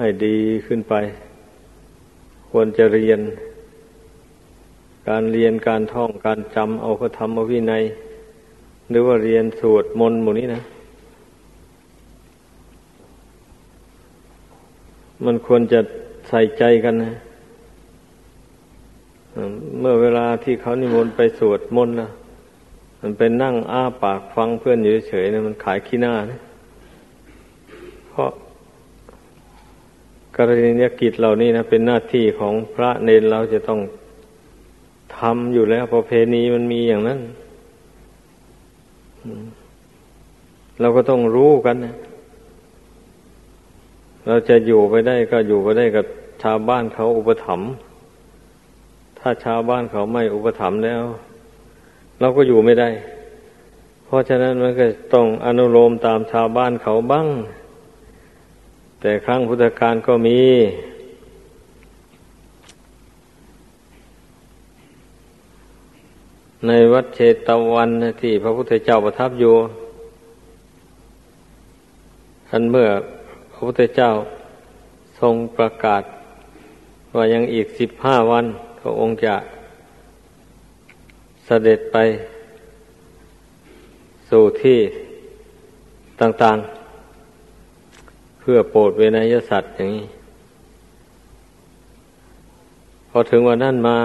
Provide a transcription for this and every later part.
ให้ดีขึ้นไป ควรจะเรียน การเรียนการท่องการจำเอาพระธรรมวินัย หรือว่าเรียนสวดมนต์หมู่นี้นะ มันควรจะใส่ใจกันนะเมื่อเวลาที่เขานิมนต์ไปสวดมนต์นะมันเป็นนั่งอ้าปากฟังเพื่อนอยู่เฉยๆนะมันขายขี้หน้านะเพราะ รณียกิจเหล่านี้นะเป็นหน้าที่ของพระเนรเราจะต้องทำอยู่แล้วประเพณีมันมีอย่างนั้นเราก็ต้องรู้กันนะเราจะอยู่ไปได้ก็อยู่ไปได้กับชาวบ้านเขาอุปถัมภ์ถ้าชาวบ้านเขาไม่อุปถัมภ์แล้ว เราก็อยู่ไม่ได้ เพราะฉะนั้นมันก็ต้องอนุโลมตามชาวบ้านเขาบ้าง แต่ครั้งพุทธกาลก็มี ในวัดเชตวันที่พระพุทธเจ้าประทับอยู่ท่านเมื่อพระพุทธเจ้าทรงประกาศ ว่ายังอีกสิบห้าวันพระองค์จะเสด็จไป สู่ที่ต่างๆ เพื่อโปรดเวนยสัตว์อย่างนี้ พอถึงวันนั้นมา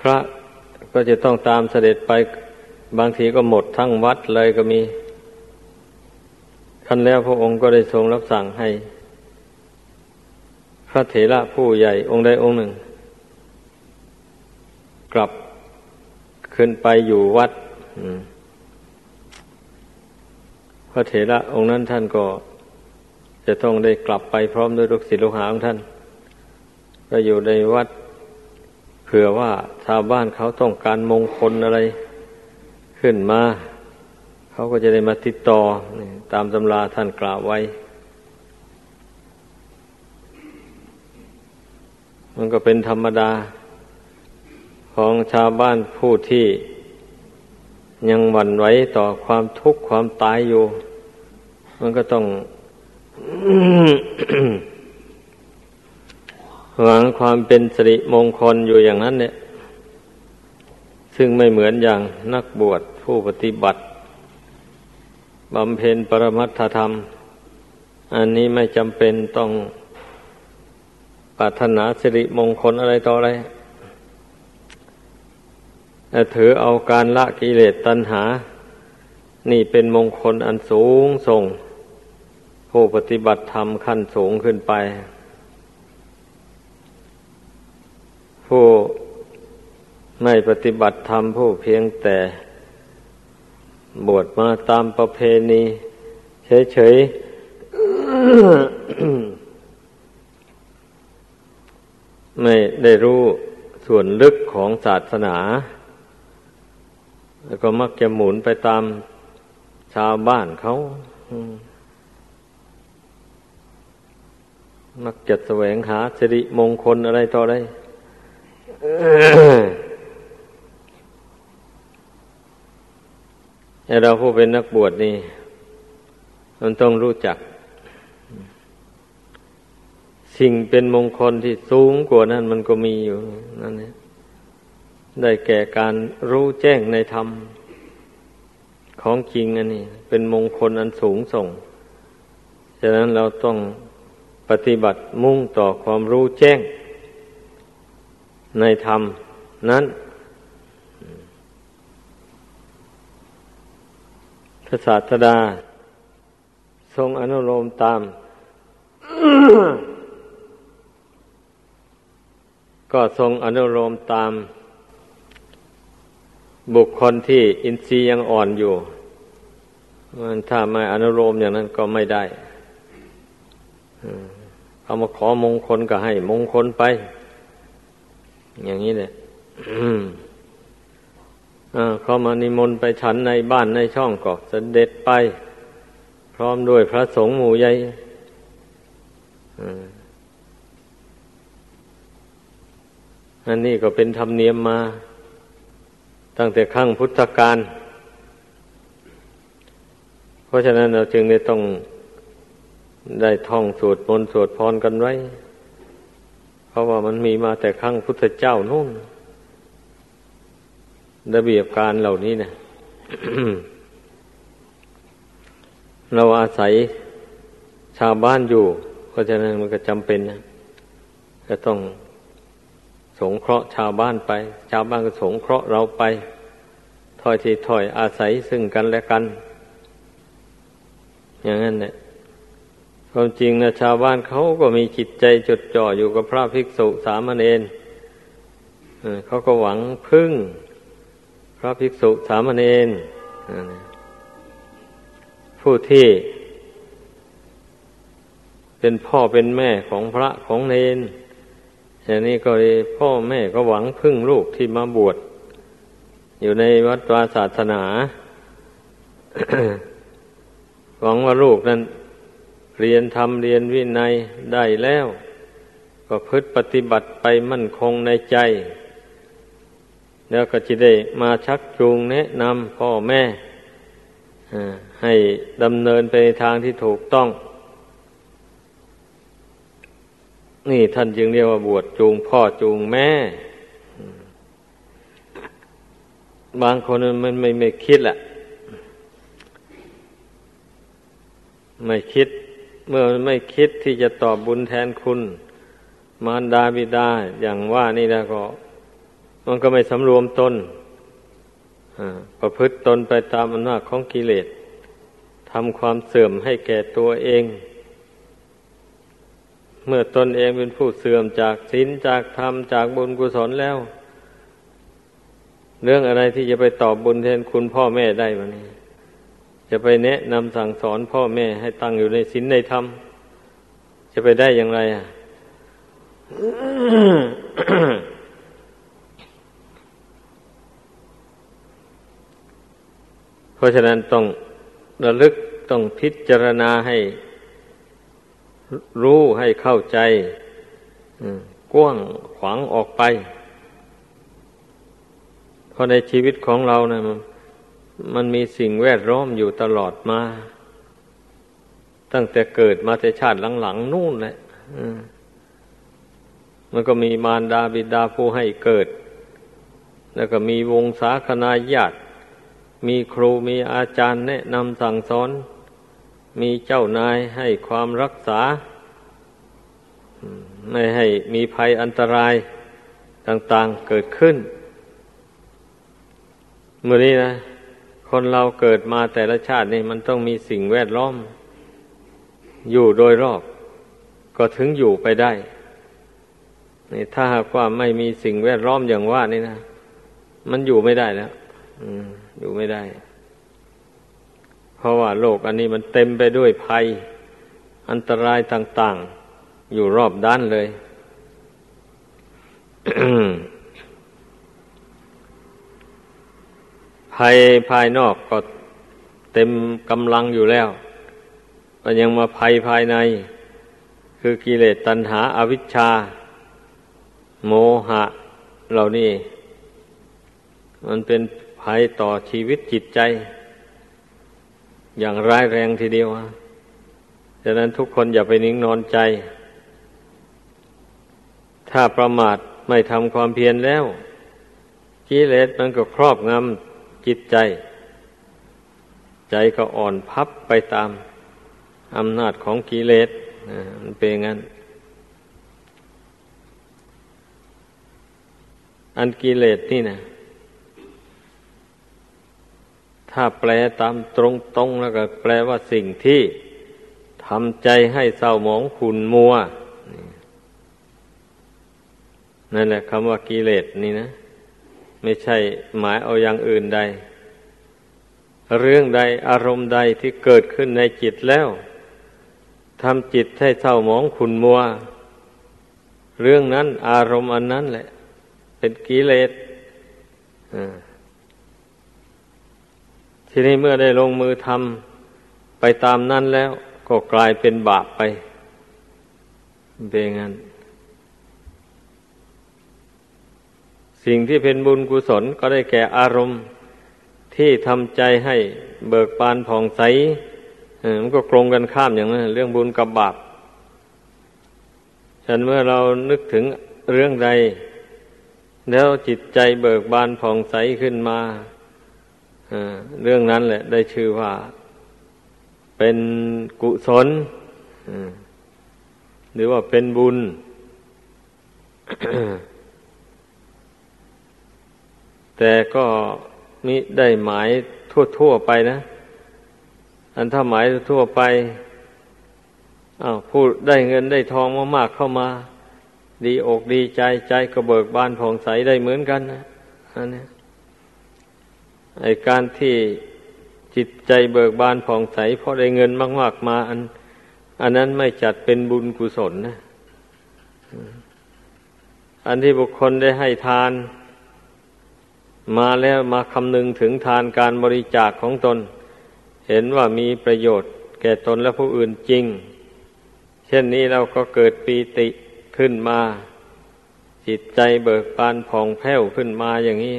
พระก็จะต้องตามเสด็จไปบางทีก็หมดทั้งวัดเลยก็มีท่านแล้วพระองค์ก็ได้ทรงรับสั่งให้ พระเถระผู้ใหญ่องค์ใดองค์หนึ่ง กลับขึ้นไปอยู่วัด พระเถระองค์นั้นท่านก็ จะต้องได้กลับไปพร้อมด้วยลูกศิษย์ลูกหาของท่านก็อยู่ในวัดเผื่อว่าชาวบ้านเขาต้องการมงคลอะไรขึ้นมา เขาก็จะได้มาติดต่อตามตำราท่านกล่าวไว้ มันก็เป็นธรรมดาของชาวบ้านผู้ที่ยังหวั่นไหวต่อความทุกข์ความตายอยู่ มันก็ต้องหวังความเป็นสิริมงคลอยู่อย่างนั้น เนี่ย ซึ่งไม่เหมือนอย่างนักบวชผู้ปฏิบัติบำเพ็ญปรมัตถธรรม อันนี้ไม่จำเป็นต้องปรารถนาสิริมงคลอะไรต่ออะไรแต่ถือเอาการละกิเลสตัณหา นี่เป็นมงคลอันสูงส่ง ผู้ปฏิบัติธรรมขั้นสูงขึ้นไป ผู้ไม่ปฏิบัติธรรมผู้เพียงแต่ บวชมาตามประเพณี เฉยๆ ไม่ได้รู้ส่วนลึกของศาสนา แล้วก็มักจะหมุนไปตามชาวบ้านเขามั กจะแสวงหาสิริมงคลอะไรต่ออะไรแต่เราผู้เป็นนักบวชนี่ มันต้องรู้จัก สิ่งเป็นมงคลที่สูงกว่านั้นมันก็มีอยู่นั่นเองได้แก่การรู้แจ้งในธรรม ของจริงอันนี้ เป็นมงคลอันสูงส่ง ฉะนั้นเราต้อง ปฏิบัติมุ่งต่อความรู้แจ้ง ในธรรมนั้นพระศาสดา ทรงอนุโลมตาม ก็ทรงอนุโลมตาม บุคคลที่อินทรีย์ยังอ่อนอยู่มันถ้าไม่อนุโลมอย่างนั้นก็ไม่ได้ เอามาขอมงคลก็ให้มงคลไป อย่างนี้เลยเขามานิมนต์ไปฉันในบ้านในช่องก็เสด็จไป พร้อมด้วยพระสงฆ์หมู่ใหญ่อันนี้ก็เป็นธรรมเนียมมา ตั้งแต่ขั้งพุทธกาลเพราะฉะนั้นเราจึงได้ต้อง ได้ท่องสวดมนต์สวดพรกันไว้ เพราะว่ามันมีมาแต่ครั้งพุทธเจ้านู่นระเบียบการเหล่านี้เนะเราอาศัยชาวบ้านอยู่ เพราะฉะนั้นมันก็จำเป็นนะจะต้องสงเคราะห์ชาวบ้านไป ชาวบ้านก็สงเคราะห์เราไปถอยทีถอยอาศัยซึ่งกันและกัน อย่างนั้นเนี่ย ความจริงนะชาวบ้านเขาก็มีจิตใจจดจ่ออยู่กับพระภิกษุสามเณรเขาก็หวังพึ่ง พระภิกษุสามเณรผู้ที่ เป็นพ่อเป็นแม่ของพระของเนนอย่างนี้ก็พ่อแม่ก็หวังพึ่งลูกที่มาบวชอยู่ในวัดวาศาสนา หวังว่าลูกนั้น เรียนทำเรียนวินัยได้แล้ว ก็พฤติปฏิบัติไปมั่นคงในใจ แล้วก็จะได้มาชักจูงแนะนำพ่อแม่ให้ดำเนินไปในทางที่ถูกต้อง นี่ท่านจึงเรียกว่าบวชจูงพ่อจูงแม่ บางคนมันไม่ไม่คิดแหละไม่คิด เมื่อไม่คิดที่จะตอบบุญแทนคุณ มารดาบิดาอย่างว่านี่แล้วก็ มันก็ไม่สำรวมตนประพฤติตนไปตามอำนาจของกิเลสทำความเสื่อมให้แก่ตัวเอง เมื่อตนเองเป็นผู้เสื่อมจากศีลจากธรรมจากบุญกุศลแล้ว เรื่องอะไรที่จะไปตอบบุญแทนคุณพ่อแม่ได้วันนี้ จะไปแนะนำสั่งสอนพ่อแม่ให้ตั้งอยู่ในศีลในธรรม จะไปได้อย่างไรอะเพราะฉะนั้นต้องระลึกต้องพิจารณาให้รู้ให้เข้าใจกว้างขวางออกไป เพราะในชีวิตของเรานะมัน มันมีสิ่งแวดล้อมอยู่ตลอดมา ตั้งแต่เกิดมาแต่ชาติหลังๆนู่นแหละมันก็มีมารดาบิดาผู้ให้เกิด แล้วก็มีวงศาคณาญาติ มีครูมีอาจารย์แนะนำสั่งสอน มีเจ้านายให้ความรักษา ไม่ให้มีภัยอันตรายต่างๆเกิดขึ้นเมื่อนี้นะ คนเราเกิดมาแต่ละชาตินี่มันต้องมีสิ่งแวดล้อม อยู่โดยรอบ ก็ถึงอยู่ไปได้นี่ถ้าหากว่าไม่มีสิ่งแวดล้อมอย่างว่านี่นะมันอยู่ไม่ได้แล้วอยู่ไม่ได้ เพราะว่าโลกอันนี้มันเต็มไปด้วยภัย อันตรายต่าง ๆ อยู่รอบด้านเลย ภัยภายนอกก็เต็มกำลังอยู่แล้วก็ยังมาภัยภายใน คือกิเลสตัณหาอาวิชชา โมหะ เหล่านี้ มันเป็นภัยต่อชีวิตจิตใจ อย่างร้ายแรงทีเดียวฉะนั้นทุกคนอย่าไปนิ่งนอนใจ ถ้าประมาทไม่ทำความเพียรแล้วกิเลสมันก็ครอบงำ จิตใจ ใจก็อ่อนพับไปตามอำนาจของกิเลสมันเป็นงั้น อันกิเลสนี่นะถ้าแปลตามตรงตรงแล้วก็แปลว่าสิ่งที่ทำใจให้เศร้าหมองขุนมัวนั่นแหละคำว่ากิเลสนี่นะ ไม่ใช่หมายเอาอย่างอื่นใด เรื่องใดอารมณ์ใดที่เกิดขึ้นในจิตแล้วทำจิตให้เศร้าหมองขุนมัว เรื่องนั้นอารมณ์อันนั้นแหละ เป็นกิเลสทีนี้เมื่อได้ลงมือทำไปตามนั้นแล้ว ก็กลายเป็นบาปไปเป็นงั้น สิ่งที่เป็นบุญกุศลก็ได้แก่อารมณ์ที่ทำใจให้เบิกบานผ่องใสมันก็กลงกันข้ามอย่างนั้นเรื่องบุญกับบาปฉันเมื่อเรานึกถึงเรื่องใด แล้วจิตใจเบิกบานผ่องใสขึ้นมาเรื่องนั้นแหละ ได้ชื่อว่า เป็นกุศลหรือว่าเป็นบุญ แต่ก็มิได้หมายทั่วๆไปนะ อันถ้าหมายทั่วไปอ้าวพูดได้เงินได้ทองมากๆเข้ามา ดีอกดีใจใจก็เบิกบานผ่องใสได้เหมือนกันนะอันนี้ไอการที่จิตใจเบิกบานผ่องใสเพราะได้เงินมากๆมา อัน อันนั้นไม่จัดเป็นบุญกุศลนะ อันที่บุคคลได้ให้ทาน มาแล้วมาคำนึงถึงทานการบริจาคของตน เห็นว่ามีประโยชน์ แก่ตนและผู้อื่นจริง เช่นนี้เราก็เกิดปีติขึ้นมา จิตใจเบิกบานผ่องแผ้วขึ้นมาอย่างนี้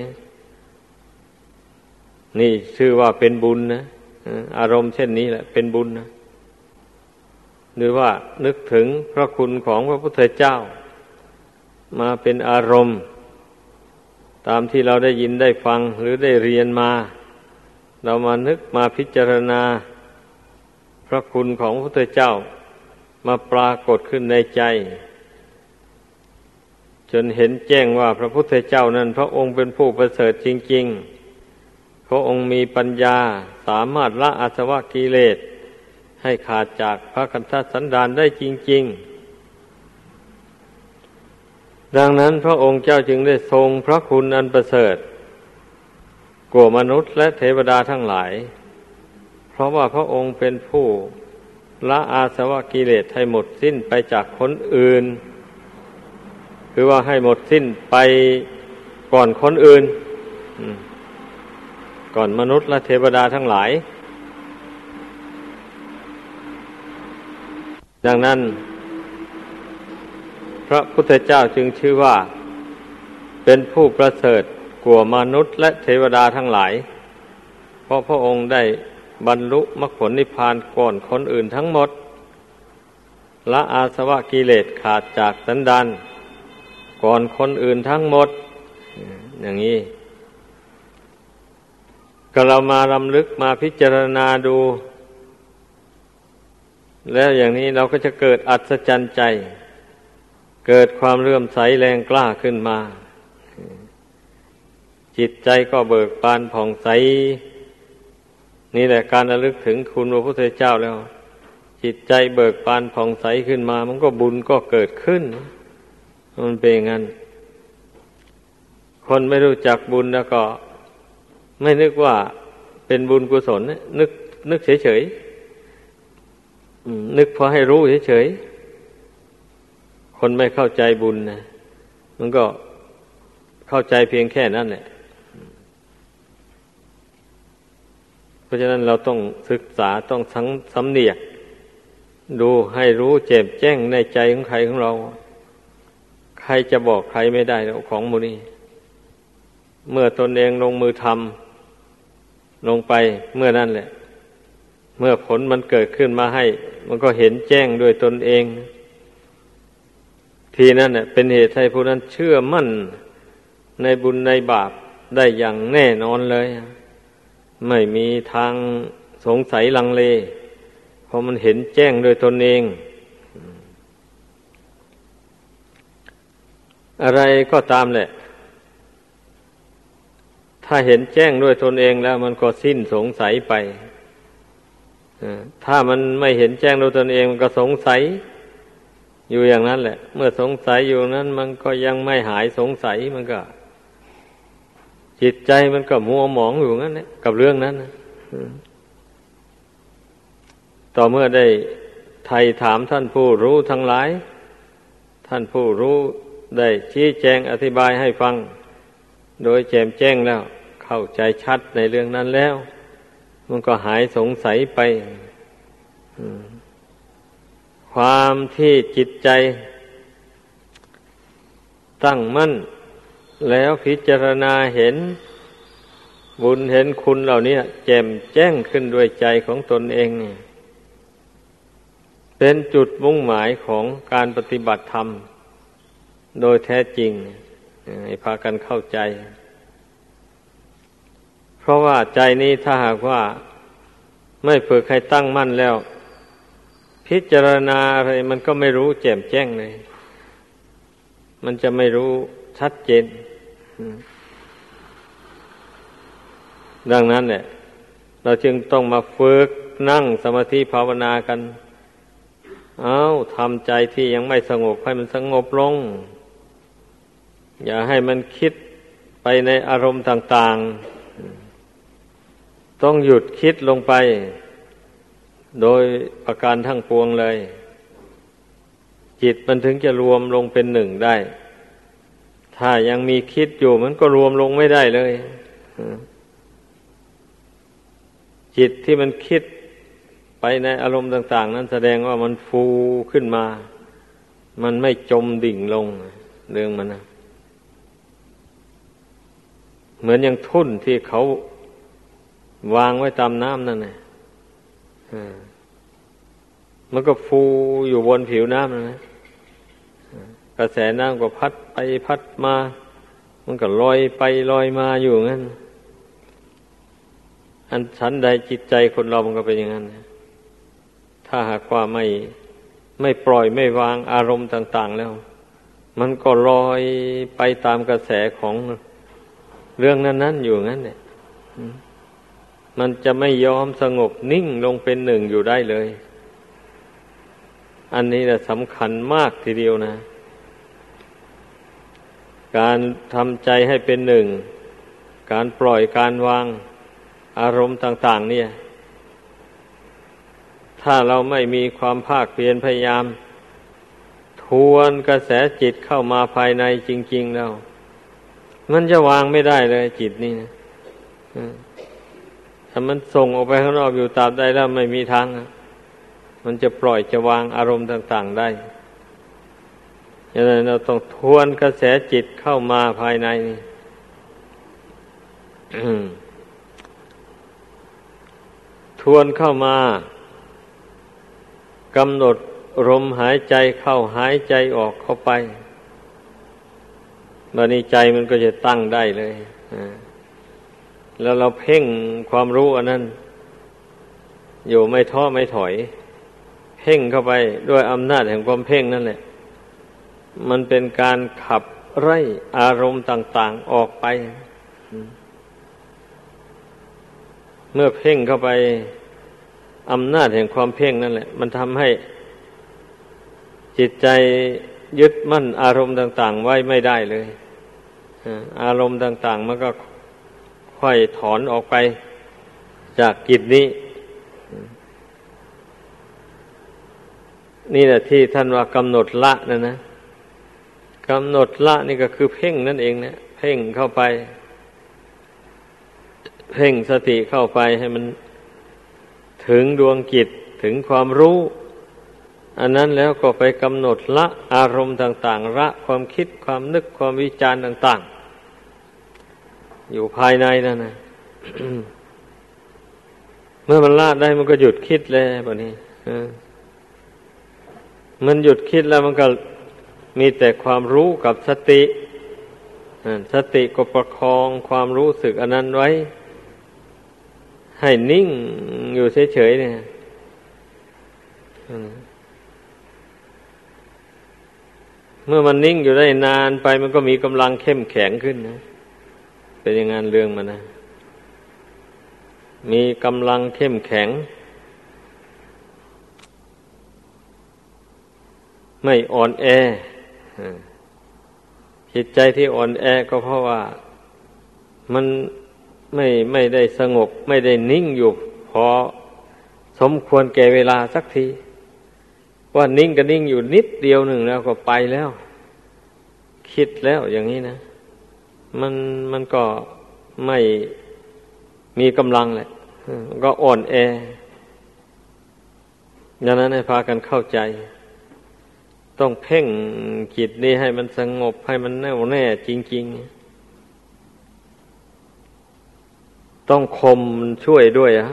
นี่ชื่อว่าเป็นบุญนะอารมณ์เช่นนี้แหละ เป็นบุญนะหรือว่านึกถึงพระคุณของพระพุทธเจ้า มาเป็นอารมณ์ ตามที่เราได้ยินได้ฟังหรือได้เรียนมา เรามานึกมาพิจารณา พระคุณของพระพุทธเจ้ามาปรากฏขึ้นในใจ จนเห็นแจ้งว่าพระพุทธเจ้านั้น พระองค์เป็นผู้ประเสริฐจริง ๆ พระองค์มีปัญญาสามารถละอาสวะกิเลสให้ขาดจากพระคันธสันดานได้จริง ๆ ดังนั้นพระองค์เจ้าจึงได้ทรงพระคุณอันประเสริฐกว่ามนุษย์และเทวดาทั้งหลาย เพราะว่าพระองค์เป็นผู้ละอาสวะกิเลสให้หมดสิ้นไปจากคนอื่น คือว่าให้หมดสิ้นไปก่อนคนอื่น ก่อนมนุษย์และเทวดาทั้งหลาย ดังนั้น ระพุทธเจ้าจึงชื่อว่า เป็นผู้ประเสริฐกว่ามนุษย์และเทวดาทั้งหลาย เพราะพระองค์ได้บรรลุมรรคผลนิพพานก่อนคนอื่นทั้งหมด ละอาสวะกิเลสขาดจากสันดานก่อนคนอื่นทั้งหมด อย่างนี้ก็เรามาลำลึกมาพิจารณาดู แล้วอย่างนี้เราก็จะเกิดอัศจรรย์ใจ เกิดความเลื่อมใสแรงกล้าขึ้นมา จิตใจก็เบิกบานผ่องใส นี่แหละการระลึกถึงคุณพระพุทธเจ้าแล้ว จิตใจเบิกบานผ่องใสขึ้นมา มันก็บุญก็เกิดขึ้น มันเป็นงั้น คนไม่รู้จักบุญแล้วก็ ไม่นึกว่าเป็นบุญกุศลนึกนึกเฉยๆนึกพอให้รู้เฉยๆ คนไม่เข้าใจบุญนะมันก็เข้าใจเพียงแค่นั้นแหละเพราะฉะนั้นเราต้องศึกษาต้องสังสำเนียก ดูให้รู้เจ็บแจ้งในใจของใครของเรา ใครจะบอกใครไม่ได้ของมูนี้ เมื่อตนเองลงมือทำลงไปเมื่อนั้นแหละ เมื่อผลมันเกิดขึ้นมาให้ มันก็เห็นแจ้งด้วยตนเอง ทีนั้นเป็นเหตุให้ผู้นั้นเชื่อมั่นในบุญในบาปได้อย่างแน่นอนเลย ไม่มีทางสงสัยลังเล เพราะมันเห็นแจ้งโดยตนเอง อะไรก็ตามแหละ ถ้าเห็นแจ้งด้วยตนเองแล้วมันก็สิ้นสงสัยไปถ้ามันไม่เห็นแจ้งด้วยตนเองมันก็สงสัย อยู่อย่างนั้นแหละ เมื่อสงสัยอยู่นั้น มันก็ยังไม่หายสงสัยมันก็ จิตใจมันก็มัวหมองอยู่งั้นเนี่ยกับเรื่องนั้นนะต่อเมื่อได้ไทยถามท่านผู้รู้ทั้งหลาย ท่านผู้รู้ได้ชี้แจงอธิบายให้ฟัง โดยแจมแจ้งแล้ว เข้าใจชัดในเรื่องนั้นแล้ว มันก็หายสงสัยไป ความที่จิตใจ ตั้งมั่น แล้วพิจารณาเห็น บุญเห็นคุณเหล่านี้แจ่มแจ้งขึ้นด้วยใจของตนเองเนี่เป็นจุดมุ่งหมายของการปฏิบัติธรรม โดยแท้จริงให้พากันเข้าใจ เพราะว่าใจนี้ถ้าหากว่า ไม่ฝึกให้ตั้งมั่นแล้ว พิจารณาอะไรมันก็ไม่รู้แจ่มแจ้งเลย มันจะไม่รู้ชัดเจน ดังนั้นเนี่ยเราจึงต้องมาฝึกนั่งสมาธิภาวนากัน เอาทำใจที่ยังไม่สงบให้มันสงบลง อย่าให้มันคิดไปในอารมณ์ต่าง ๆ ต้องหยุดคิดลงไป โดยประการทั้งปวงเลย จิตมันถึงจะรวมลงเป็นหนึ่งได้ ถ้ายังมีคิดอยู่มันก็รวมลงไม่ได้เลย จิตที่มันคิดไปในอารมณ์ต่าง ๆ นั้นแสดงว่ามันฟูขึ้นมา มันไม่จมดิ่งลงเรื่องมันนะเหมือนอย่างทุ่นที่เขาวางไว้ตามน้ำนั่นแหละ มันก็ฟูอยู่บนผิวน้ำนะกระแสน้ำก็พัดไปพัดมา มันก็ลอยไปลอยมาอยู่งั้น อันชั้นใดจิตใจคนเรามันก็เป็นอย่างนั้น ถ้าหากว่าไม่ไม่ปล่อยไม่วางอารมณ์ต่าง ๆ แล้ว มันก็ลอยไปตามกระแสของเรื่องนั้น ๆ อยู่งั้นเนี่ย มันจะไม่ยอมสงบนิ่งลงเป็นหนึ่งอยู่ได้เลย อันนี้แหละสำคัญมากทีเดียวนะ การทำใจให้เป็นหนึ่ง การปล่อยการวางอารมณ์ต่าง ๆ เนี่ย ถ้าเราไม่มีความภาคเพียรพยายาม ทวนกระแสจิตเข้ามาภายในจริง ๆ แล้ว มันจะวางไม่ได้เลยจิตนี่นะ ถ้ามันส่งออกไปข้างนอกอยู่ตามใดแล้วไม่มีทาง มันจะปล่อยจะวางอารมณ์ต่าง ๆได้ดังนั้นเราต้องทวนกระแสจิตเข้ามาภายในนี่ทวนเข้ามากำหนดลมหายใจเข้าหายใจออกเข้าไปบันนี้ใจมันก็จะตั้งได้เลย แล้วเราเพ่งความรู้อันนั้น อยู่ไม่ท้อไม่ถอย เพ่งเข้าไปด้วยอำนาจแห่งความเพ่งนั่นแหละ มันเป็นการขับไล่อารมณ์ต่าง ๆออกไป เมื่อเพ่งเข้าไปอำนาจแห่งความเพ่งนั่นแหละ มันทำให้จิตใจยึดมั่นอารมณ์ต่าง ๆ ไว้ไม่ได้เลย อารมณ์ต่าง ๆ มันก็ ค่อยถอนออกไปจากกิจนี้ นี่แหละที่ท่านว่ากำหนดละนะนะกำหนดละนี่ก็คือเพ่งนั่นเองเนะเพ่งเข้าไป เพ่งสติเข้าไปให้มันถึงดวงกิจถึงความรู้ อันนั้นแล้วก็ไปกำหนดละอารมณ์ต่าง ๆ ละความคิดความนึกความวิจารณ์ต่าง ๆ อยู่ภายในนั่นนะเมื่อมันละได้มันก็หยุดคิดเลยแบบนี้มันหยุดคิดแล้วมันก็มีแต่ความรู้กับสติสติก็ประคองความรู้สึกอันนั้นไว้ ให้นิ่งอยู่เฉยๆเนี่ยเมื่อมันนิ่งอยู่ได้นานไปมันก็มีกำลังเข้มแข็งขึ้นนะ เป็นอย่างนั้นเรื่องมันนะ มีกำลังเข้มแข็ง ไม่อ่อนแอจิตใจที่อ่อนแอก็เพราะว่ามันไม่ไม่ได้สงบ ไม่ได้นิ่งอยู่พอสมควรแก่เวลาสักที ว่านิ่งก็นิ่งอยู่นิดเดียวหนึ่งแล้วก็ไปแล้ว คิดแล้วอย่างนี้นะ มันมันก็ไม่มีกำลังแหละก็อ่อนแอดังนั้นให้พากันเข้าใจ ต้องเพ่งจิตนี้ให้มันสงบให้มันแน่วแน่จริง ๆ ต้องคมช่วยด้วยอะ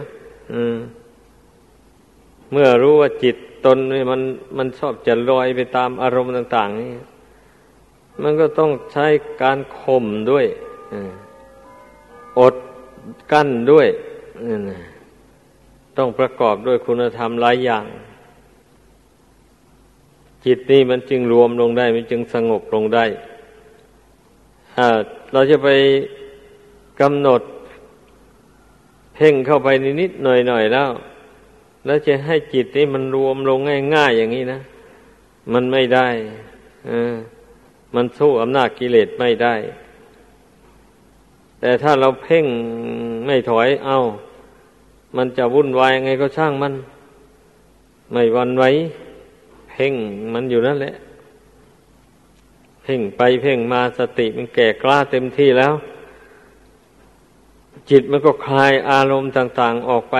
เมื่อรู้ว่าจิตตนนี่มันมันชอบจะลอยไปตามอารมณ์ต่าง ๆ นี่ มันก็ต้องใช้การข่มด้วยอดกั้นด้วย ต้องประกอบด้วยคุณธรรมหลายอย่าง จิตนี่มันจึงรวมลงได้ มันจึงสงบลงได้ เราจะไปกำหนด เพ่งเข้าไปนิดๆหน่อยๆแล้ว แล้วจะให้จิตนี้มันรวมลงง่าย ๆ อย่างนี้นะ มันไม่ได้อ มันสู้อำนาจกิเลสไม่ได้ แต่ถ้าเราเพ่งไม่ถอย เอามันจะวุ่นวายไงก็ช่างมัน ไม่วันไว้เพ่งมันอยู่นั่นแหละ เพ่งไปเพ่งมาสติมันแก่กล้าเต็มที่แล้ว จิตมันก็คลายอารมณ์ต่าง ๆออกไป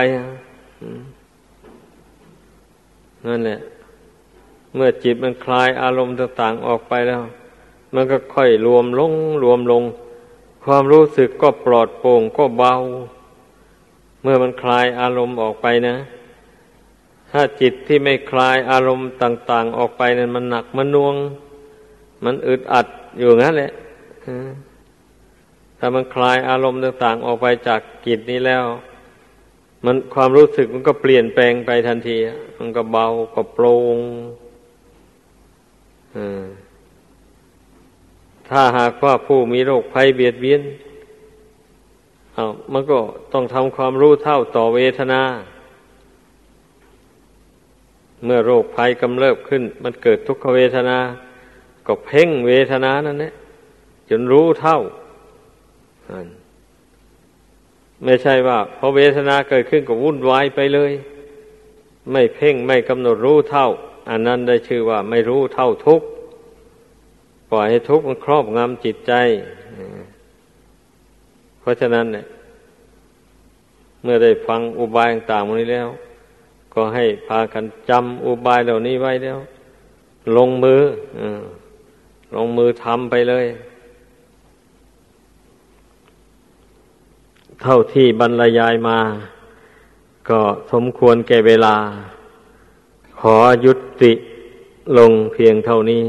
นั่นแหละ เมื่อจิตมันคลายอารมณ์ต่าง ๆ ออกไปแล้ว มันก็ค่อยรวมลงรวมลง ความรู้สึกก็ปลอดโปร่งก็เบา เมื่อมันคลายอารมณ์ออกไปนะ ถ้าจิตที่ไม่คลายอารมณ์ต่าง ๆ ออกไปนั้นมันหนักมันน่วง มันอึดอัดอยู่งั้นแหละถ้ามันคลายอารมณ์ต่าง ๆ ออกไปจากกิจนี้แล้ว มันความรู้สึกมันก็เปลี่ยนแปลงไปทันที มันก็เบาก็โปร่ง ถ้าหากว่าผู้มีโรคภัยเบียดเบียนเอามันก็ต้องทำความรู้เท่าต่อเวทนา เมื่อโรคภัยกำเริบขึ้น มันเกิดทุกขเวทนา ก็เพ่งเวทนานั่นแหละจนรู้เท่า ไม่ใช่ว่าพอเวทนาเกิดขึ้นก็วุ่นวายไปเลย ไม่เพ่งไม่กำหนดรู้เท่า อันนั้นได้ชื่อว่าไม่รู้เท่าทุกข์ ปล่อยให้ทุกข์มันครอบงำจิตใจ เพราะฉะนั้นเนี่ย เมื่อได้ฟังอุบายต่างๆนี้แล้ว ก็ให้พากันจำอุบายเหล่านี้ไว้แล้ว ลงมืออลงมือทำไปเลย เท่าที่บรรยายมา ก็สมควรแก่เวลา ขอยุติลงเพียงเท่านี้